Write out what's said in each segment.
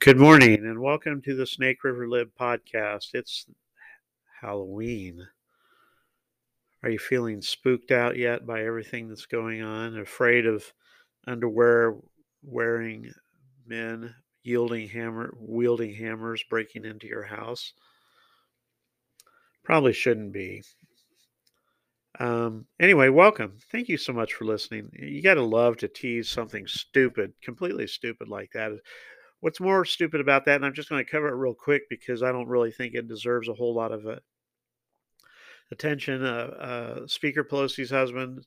Good morning and welcome to the Snake River Lib podcast. It's Halloween. Are you feeling spooked out yet by everything that's going on? Afraid of underwear wearing men yielding hammer wielding hammers breaking into your house? Probably shouldn't be. Um, anyway, welcome. Thank you so much for listening. You got to love to tease something stupid, completely stupid like that. What's more stupid about that, and I'm just going to cover it real quick because I don't really think it deserves a whole lot of uh, attention. Uh, uh, Speaker Pelosi's husband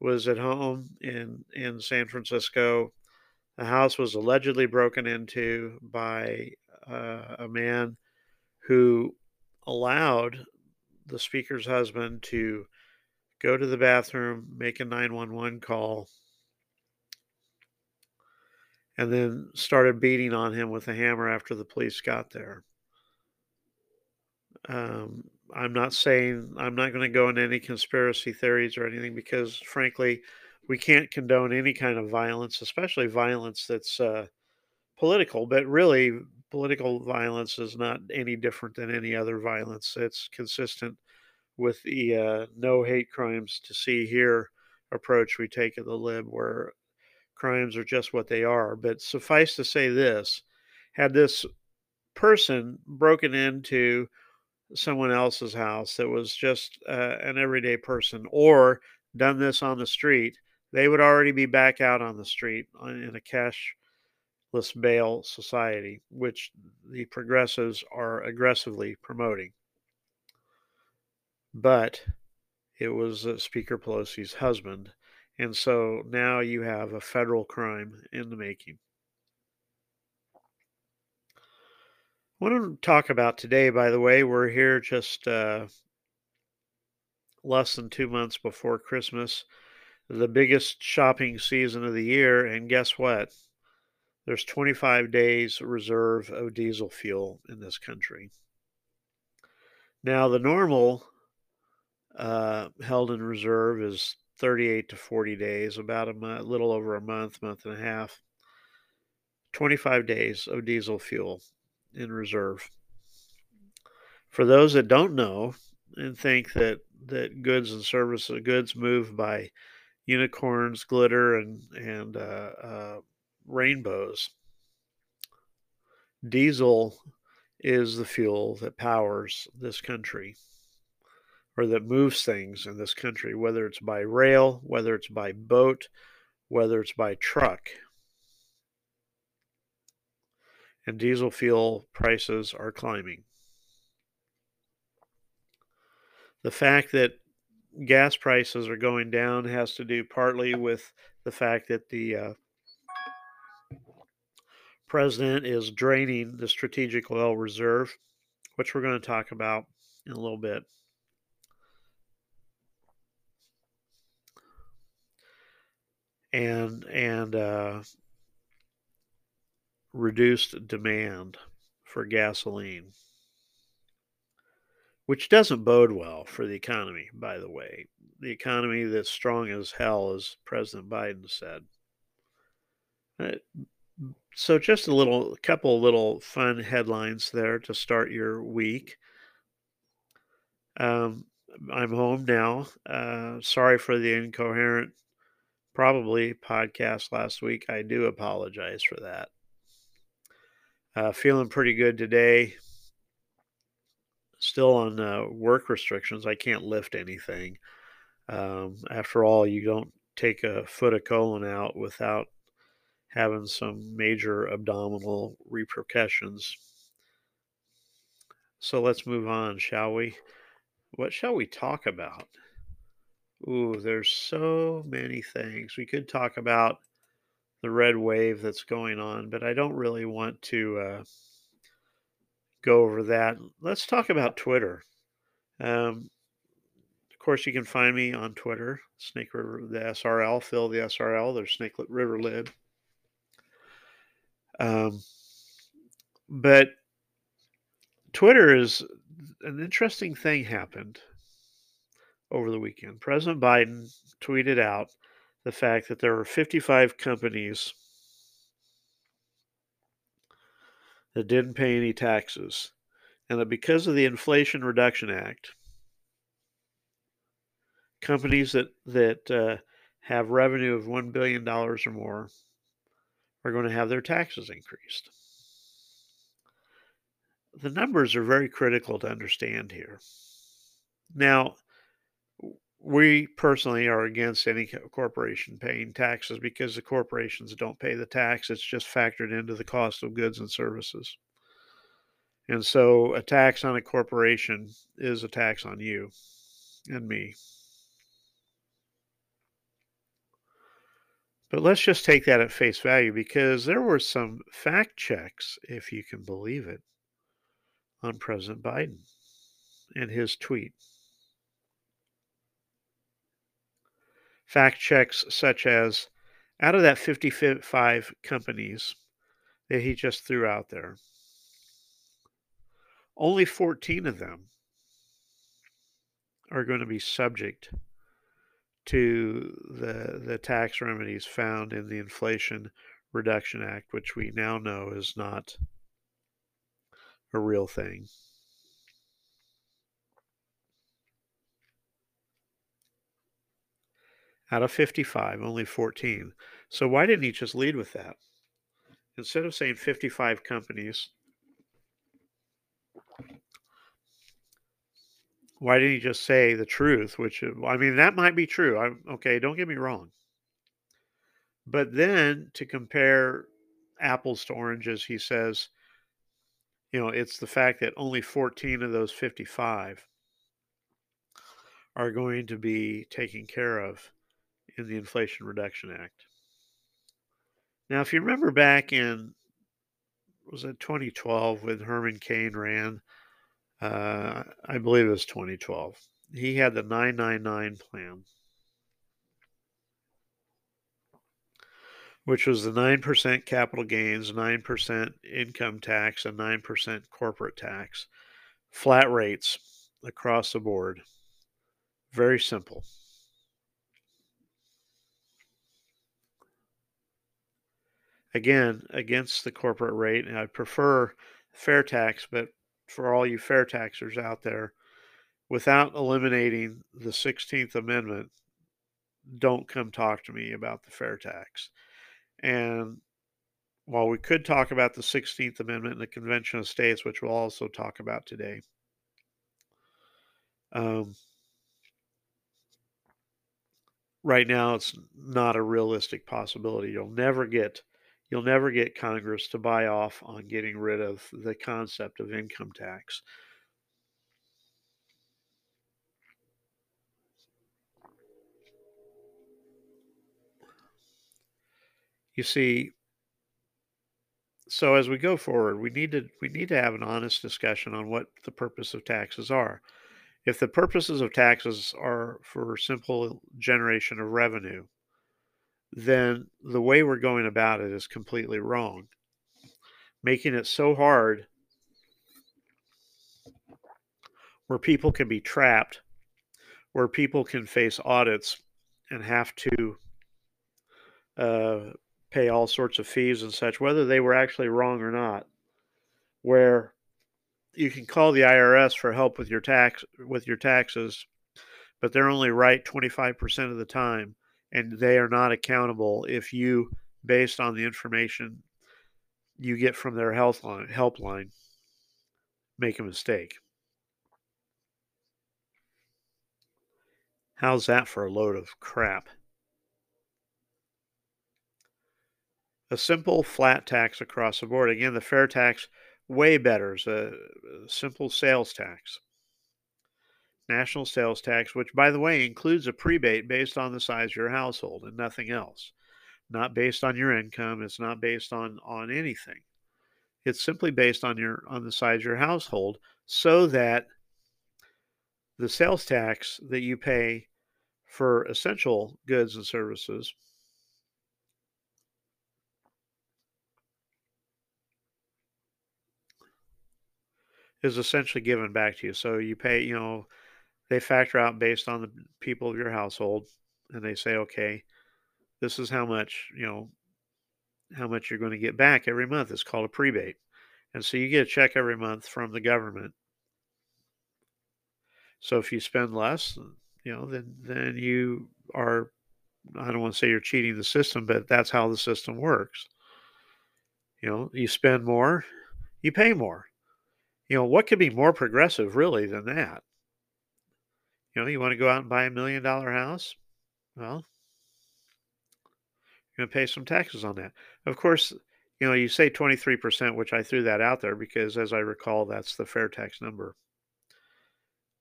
was at home in in San Francisco. The house was allegedly broken into by uh, a man who allowed the speaker's husband to go to the bathroom, make a 911 call, and then started beating on him with a hammer after the police got there. Um, I'm not saying I'm not going to go into any conspiracy theories or anything because, frankly, we can't condone any kind of violence, especially violence that's uh, political. But really, political violence is not any different than any other violence. It's consistent with the uh, no hate crimes to see here approach we take at the lib, where crimes are just what they are. But suffice to say this had this person broken into someone else's house that was just uh, an everyday person or done this on the street, they would already be back out on the street in a cashless bail society, which the progressives are aggressively promoting. But it was uh, Speaker Pelosi's husband and so now you have a federal crime in the making. I want to talk about today, by the way, we're here just uh, less than two months before Christmas, the biggest shopping season of the year. And guess what? There's 25 days reserve of diesel fuel in this country. Now, the normal uh, held in reserve is 38 to 40 days, about a month, little over a month, month and a half. 25 days of diesel fuel in reserve. For those that don't know and think that that goods and services goods move by unicorns, glitter, and and uh, uh, rainbows, diesel is the fuel that powers this country or that moves things in this country, whether it's by rail, whether it's by boat, whether it's by truck. And diesel fuel prices are climbing. The fact that gas prices are going down has to do partly with the fact that the uh, president is draining the strategic oil reserve, which we're going to talk about in a little bit. And and uh, reduced demand for gasoline, which doesn't bode well for the economy. By the way, the economy that's strong as hell, as President Biden said. Uh, so just a little, a couple little fun headlines there to start your week. Um, I'm home now. Uh, sorry for the incoherent probably podcast last week. I do apologize for that. Uh, feeling pretty good today. Still on uh, work restrictions. I can't lift anything. Um, after all, you don't take a foot of colon out without having some major abdominal repercussions. So let's move on, shall we? What shall we talk about? Ooh, there's so many things. We could talk about the red wave that's going on, but I don't really want to uh, go over that. Let's talk about Twitter. Um, of course, you can find me on Twitter, Snake River, the SRL, Phil the SRL, there's Snake River Lib. Um, but Twitter is an interesting thing happened over the weekend. President Biden tweeted out the fact that there were 55 companies that didn't pay any taxes, and that because of the Inflation Reduction Act, companies that that uh, have revenue of one billion dollars or more are going to have their taxes increased. The numbers are very critical to understand here. Now, we personally are against any corporation paying taxes because the corporations don't pay the tax. It's just factored into the cost of goods and services. And so a tax on a corporation is a tax on you and me. But let's just take that at face value because there were some fact checks, if you can believe it, on President Biden and his tweet. Fact checks such as out of that 55 companies that he just threw out there, only 14 of them are going to be subject to the the tax remedies found in the Inflation Reduction Act, which we now know is not a real thing. Out of 55, only 14. So why didn't he just lead with that? Instead of saying 55 companies, why didn't he just say the truth? Which, uh, I mean, that might be true. I'm okay, don't get me wrong. But then to compare apples to oranges, he says, you know, it's the fact that only 14 of those 55 are going to be taken care of in the Inflation Reduction Act. Now, if you remember back in was it 2012 when Herman Cain ran? Uh, I believe it was 2012. He had the 999 plan, which was the 9% capital gains, 9% income tax, and 9% corporate tax. Flat rates across the board. Very simple. Again against the corporate rate. And I prefer fair tax, but for all you fair taxers out there, without eliminating the 16th Amendment, don't come talk to me about the fair tax. And while we could talk about the 16th Amendment and the Convention of States, which we'll also talk about today, um, right now it's not a realistic possibility. You'll never get You'll never get Congress to buy off on getting rid of the concept of income tax. You see, so as we go forward, we need to we need to have an honest discussion on what the purpose of taxes are. If the purposes of taxes are for simple generation of revenue, then the way we're going about it is completely wrong. Making it so hard where people can be trapped, where people can face audits and have to uh, pay all sorts of fees and such, whether they were actually wrong or not, where you can call the IRS for help with your tax with your taxes, but they're only right 25% of the time and they are not accountable if you, based on the information you get from their health line, helpline, make a mistake. How's that for a load of crap? A simple flat tax across the board. Again, the fair tax, way better. It's a simple sales tax national sales tax, which, by the way, includes a prebate based on the size of your household and nothing else. Not based on your income. It's not based on on anything. It's simply based on your on the size of your household, so that the sales tax that you pay for essential goods and services is essentially given back to you. So you pay, you know, they factor out based on the people of your household and they say okay this is how much you know how much you're going to get back every month it's called a prebate And so you get a check every month from the government. So if you spend less, you know, then then you are I don't want to say you're cheating the system, but that's how the system works. You know, you spend more, you pay more. You know, what could be more progressive really than that? You know, you want to go out and buy a million dollar house? Well, you're going to pay some taxes on that. Of course, you know, you say 23%, which I threw that out there because as I recall, that's the fair tax number.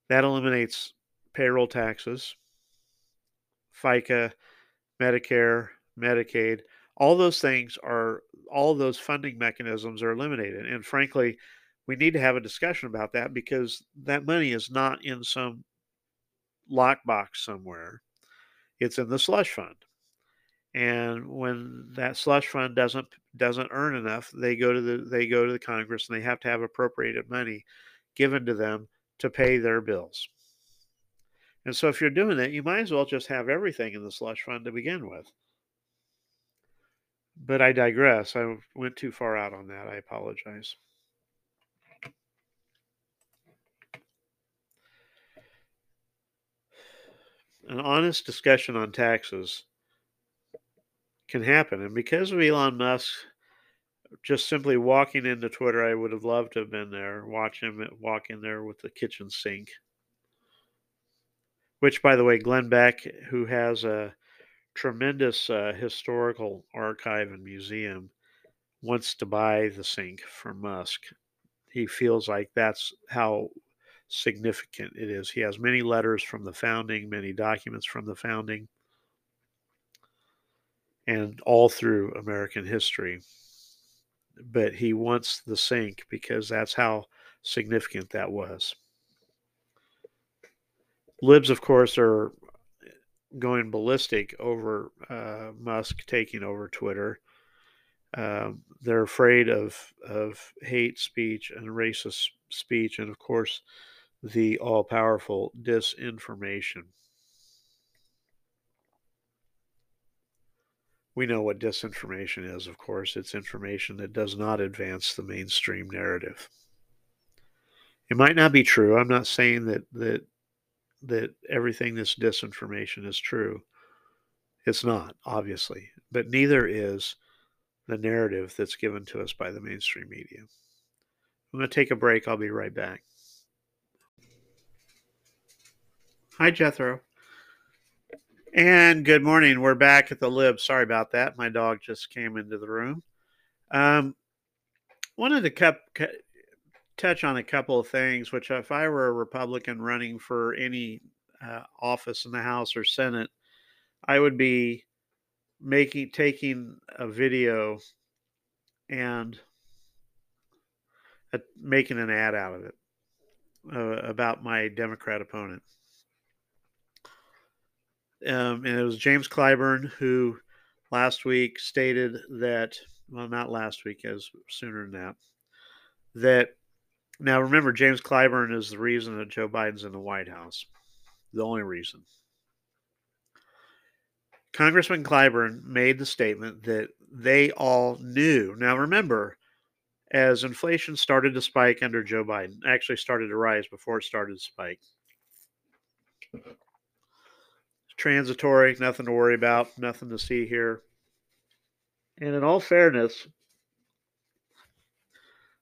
That eliminates payroll taxes, FICA, Medicare, Medicaid. All those things are, all those funding mechanisms are eliminated. And frankly, we need to have a discussion about that because that money is not in some lockbox somewhere. It's in the slush fund. And when that slush fund doesn't doesn't earn enough, they go to the they go to the Congress and they have to have appropriated money given to them to pay their bills. And so if you're doing that, you might as well just have everything in the slush fund to begin with. But I digress. I went too far out on that. I apologize. An honest discussion on taxes can happen. And because of Elon Musk just simply walking into Twitter, I would have loved to have been there, watch him walk in there with the kitchen sink. Which, by the way, Glenn Beck, who has a tremendous uh, historical archive and museum, wants to buy the sink from Musk. He feels like that's how significant it is. He has many letters from the founding, many documents from the founding, and all through American history but he wants the sink because that's how significant that was. Libs, of course, are going ballistic over uh, Musk taking over Twitter. Um, they're afraid of of hate speech and racist speech, and of course, the all powerful disinformation. We know what disinformation is, of course. It's information that does not advance the mainstream narrative. It might not be true. I'm not saying that that that everything that's disinformation is true. It's not, obviously, but neither is the narrative that's given to us by the mainstream media. I'm going to take a break. I'll be right back. Hi, Jethro. And good morning. We're back at the lib. Sorry about that. My dog just came into the room. Um, wanted to cup, touch on a couple of things, which if I were a Republican running for any uh, office in the House or Senate, I would be making taking a video and uh, making an ad out of it uh, about my Democrat opponent um, and it was James Clyburn who last week stated that, well, not last week, as sooner than that, that now remember, James Clyburn is the reason that Joe Biden's in the White House, the only reason. Congressman Clyburn made the statement that they all knew. Now, remember, as inflation started to spike under Joe Biden, actually started to rise before it started to spike transitory, nothing to worry about, nothing to see here. And in all fairness,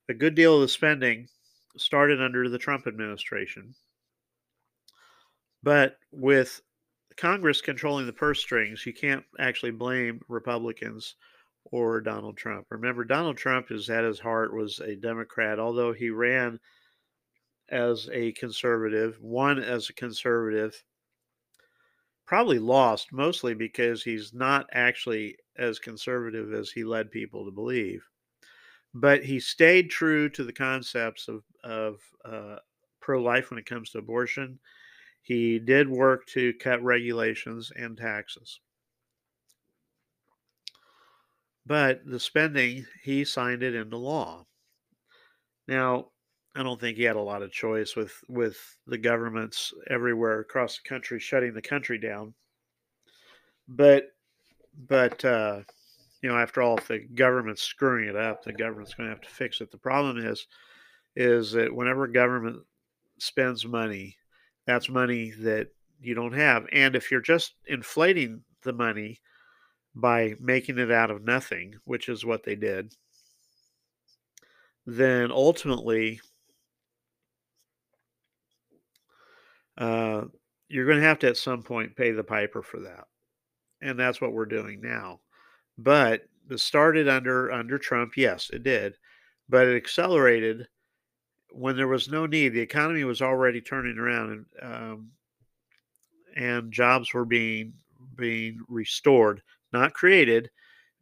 a good deal of the spending started under the Trump administration. But with Congress controlling the purse strings, you can't actually blame Republicans or Donald Trump. Remember, Donald Trump is at his heart was a Democrat, although he ran as a conservative, won as a conservative, probably lost mostly because he's not actually as conservative as he led people to believe. But he stayed true to the concepts of, of uh, pro life when it comes to abortion. He did work to cut regulations and taxes. But the spending, he signed it into law. Now, I don't think he had a lot of choice with with the governments everywhere across the country shutting the country down. But but uh, you know, after all, if the government's screwing it up, the government's going to have to fix it. The problem is, is that whenever government spends money, that's money that you don't have. And if you're just inflating the money by making it out of nothing, which is what they did, then ultimately uh, you're going to have to at some point pay the piper for that. And that's what we're doing now. But it started under under Trump, yes, it did. But it accelerated when there was no need. The economy was already turning around and um, and jobs were being being restored, not created.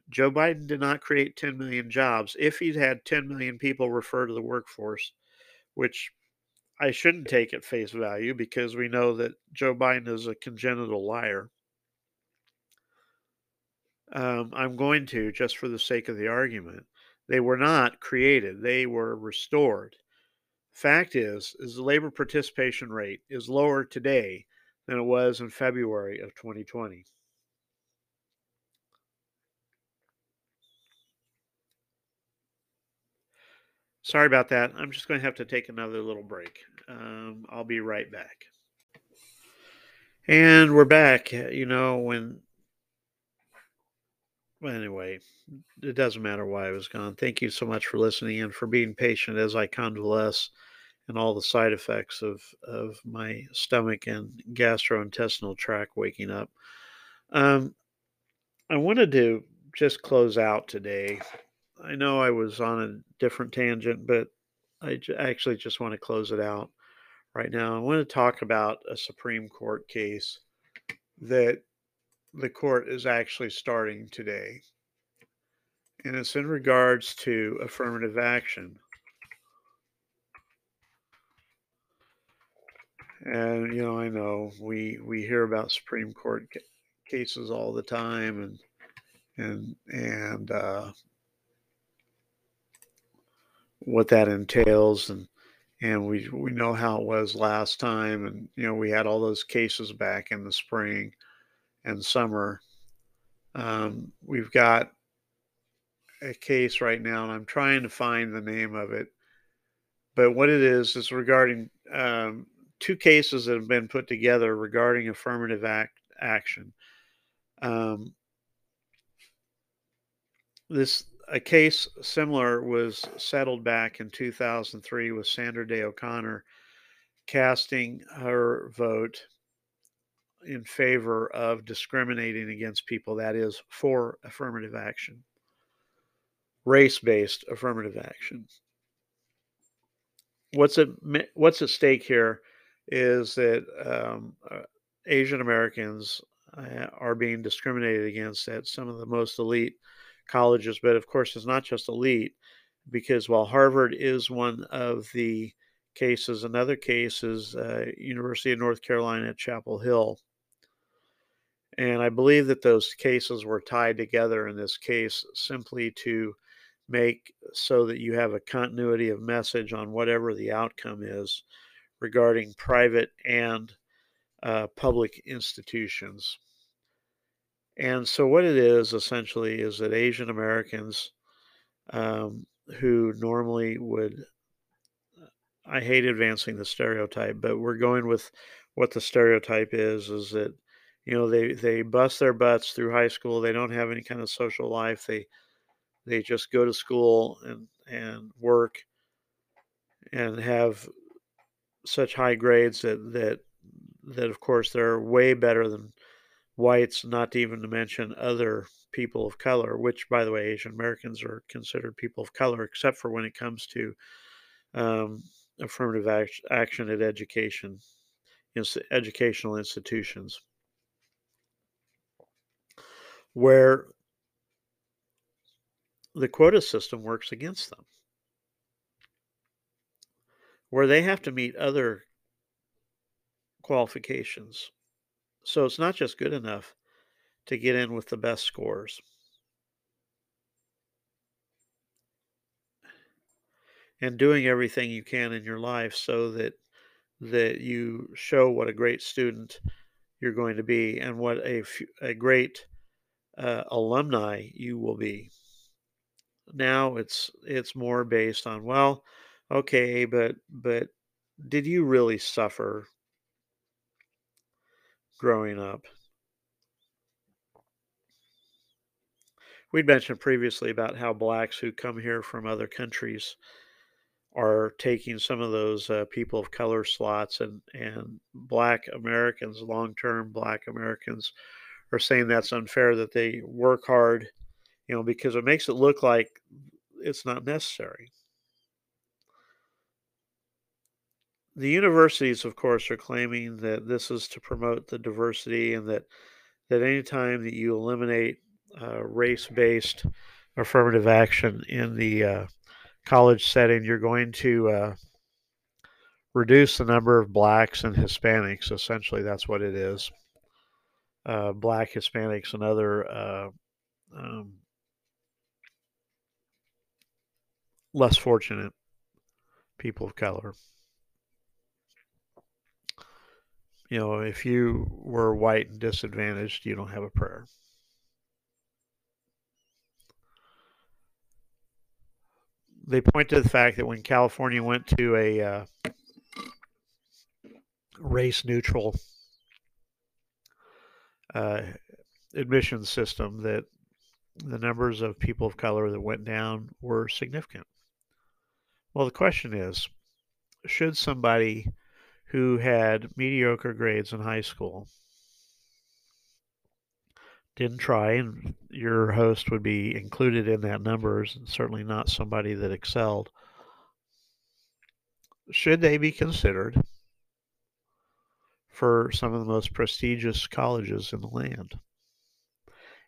Joe Biden did not create 10 million jobs. If he'd had 10 million people refer to the workforce, which I shouldn't take at face value because we know that Joe Biden is a congenital liar. Um, I'm going to, just for the sake of the argument, they were not created, they were restored. Fact is, is the labor participation rate is lower today than it was in February of 2020. Sorry about that. I'm just going to have to take another little break. Um, I'll be right back. And we're back. You know, when. Well, anyway, it doesn't matter why I was gone. Thank you so much for listening and for being patient as I convalesce and all the side effects of, of my stomach and gastrointestinal tract waking up. Um, I wanted to just close out today I know I was on a different tangent, but I j- actually just want to close it out right now. I want to talk about a Supreme Court case that the court is actually starting today. And it's in regards to affirmative action. And you know, I know we we hear about Supreme Court cases all the time, and and and uh, what that entails and and we we know how it was last time and you know we had all those cases back in the spring and summer. Um, we've got a case right now and i'm trying to find the name of it. But what it is is regarding um, two cases that have been put together regarding affirmative act action. Um, this a case similar was settled back in 2003 with Sandra Day O'Connor casting her vote in favor of discriminating against people, that is, for affirmative action, race based affirmative action. What's at, what's at stake here is that um, uh, Asian Americans uh, are being discriminated against at some of the most elite colleges, but of course, it's not just elite because while Harvard is one of the cases, another case is uh, University of North Carolina at Chapel Hill. And I believe that those cases were tied together in this case simply to make so that you have a continuity of message on whatever the outcome is regarding private and uh, public institutions. And so, what it is essentially is that Asian Americans um, who normally would, I hate advancing the stereotype, but we're going with what the stereotype is, is that, you know, they, they bust their butts through high school. They don't have any kind of social life. They, they just go to school and, and work and have such high grades that, that, that of course they're way better than whites, not even to mention other people of color, which, by the way, Asian Americans are considered people of color, except for when it comes to um, affirmative act- action at education, educational institutions, where the quota system works against them, where they have to meet other qualifications so it's not just good enough to get in with the best scores. And doing everything you can in your life so that that you show what a great student you're going to be and what a, a great uh, alumni you will be. Now it's it's more based on well, okay, but but did you really suffer growing up? We'd mentioned previously about how blacks who come here from other countries are taking some of those uh, people of color slots, and and black Americans, long term black Americans, are saying that's unfair that they work hard, you know, because it makes it look like it's not necessary. The universities, of course, are claiming that this is to promote the diversity and that that anytime that you eliminate uh, race-based affirmative action in the uh, college setting, you're going to uh, reduce the number of blacks and Hispanics. Essentially, that's what it is. Uh, black Hispanics and other uh, um, less fortunate people of color. You know, if you were white and disadvantaged, you don't have a prayer. they point to the fact that when California went to a uh, race neutral uh, admission system, that the numbers of people of color that went down were significant. Well, the question is should somebody who had mediocre grades in high school didn't try, and your host would be included in that numbers, and certainly not somebody that excelled. Should they be considered for some of the most prestigious colleges in the land?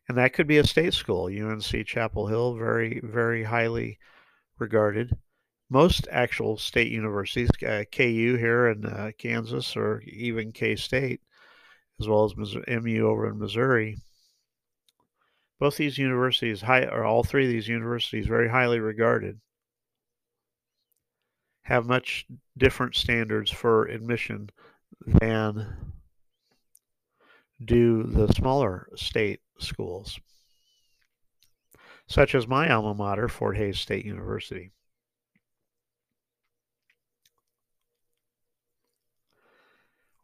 And that could be a state school, UNC Chapel Hill, very, very highly regarded. Most actual state universities, uh, KU here in uh, Kansas, or even K State, as well as MU over in Missouri, both these universities, high, or all three of these universities, very highly regarded, have much different standards for admission than do the smaller state schools, such as my alma mater, Fort Hays State University.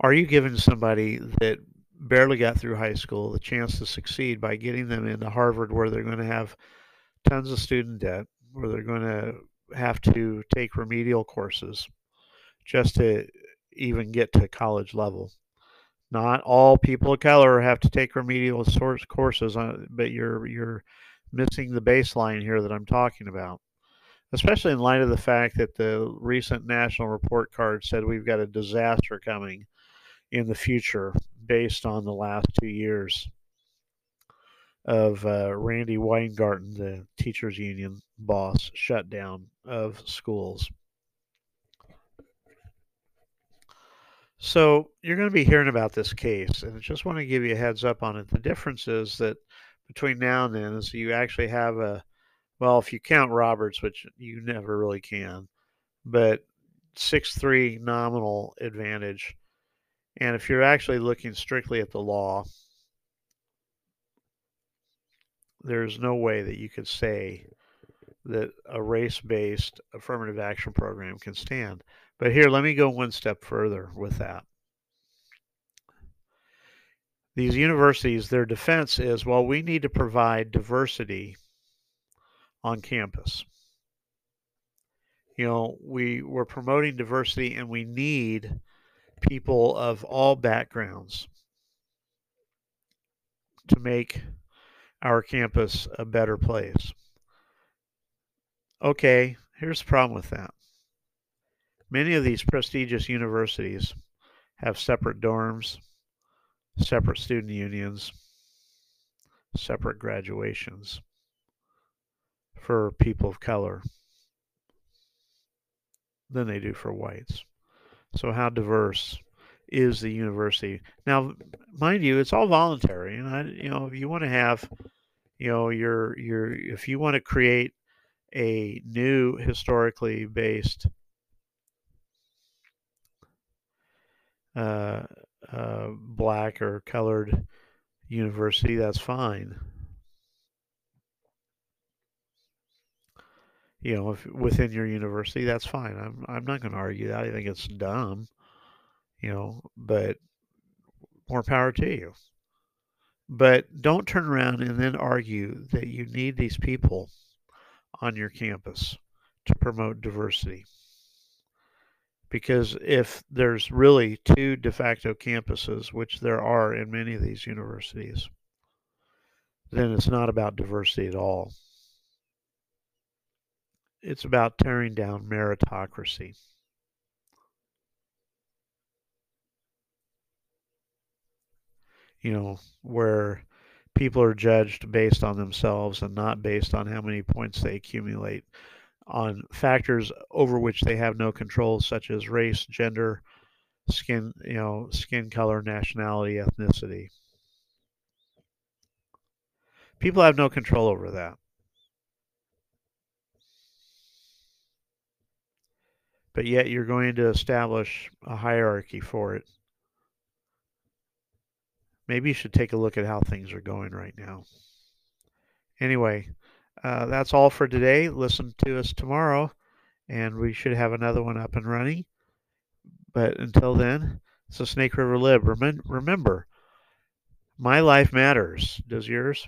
Are you giving somebody that barely got through high school the chance to succeed by getting them into Harvard, where they're going to have tons of student debt, where they're going to have to take remedial courses just to even get to college level. Not all people of color have to take remedial source courses, uh, but you're you're missing the baseline here that I'm talking about. Especially in light of the fact that the recent national report card said we've got a disaster coming in the future based on the last two years of uh, Randi Weingarten, the teachers union boss, shutdown of schools. So you're going to be hearing about this case, and I just want to give you a heads up on it. The difference is that between now and then is you actually have a, well, if you count Roberts, which you never really can, but six three nominal advantage and if you're actually looking strictly at the law, there's no way that you could say that a race based affirmative action program can stand. But here, let me go one step further with that. These universities, their defense is well, we need to provide diversity on campus. You know, we, we're promoting diversity and we need people of all backgrounds to make our campus a better place. Okay, here's the problem with that. Many of these prestigious universities have separate dorms, separate student unions, separate graduations for people of color than they do for whites. So how diverse is the university? Now, mind you, it's all voluntary, and I, you know, if you want to have, you know, your your if you want to create a new historically based uh, uh, black or colored university, that's fine. You know, if within your university, that's fine. I'm I'm not going to argue that. I think it's dumb, you know, but more power to you. But don't turn around and then argue that you need these people on your campus to promote diversity. Because if there's really two de facto campuses, which there are in many of these universities, then it's not about diversity at all. It's about tearing down meritocracy. You know, where people are judged based on themselves and not based on how many points they accumulate on factors over which they have no control, such as race, gender, skin, you know, skin color, nationality, ethnicity. People have no control over that. But yet you're going to establish a hierarchy for it. Maybe you should take a look at how things are going right now. Anyway, uh, that's all for today. Listen to us tomorrow, and we should have another one up and running. But until then, it's a Snake River Lib. Remember, my life matters. Does yours?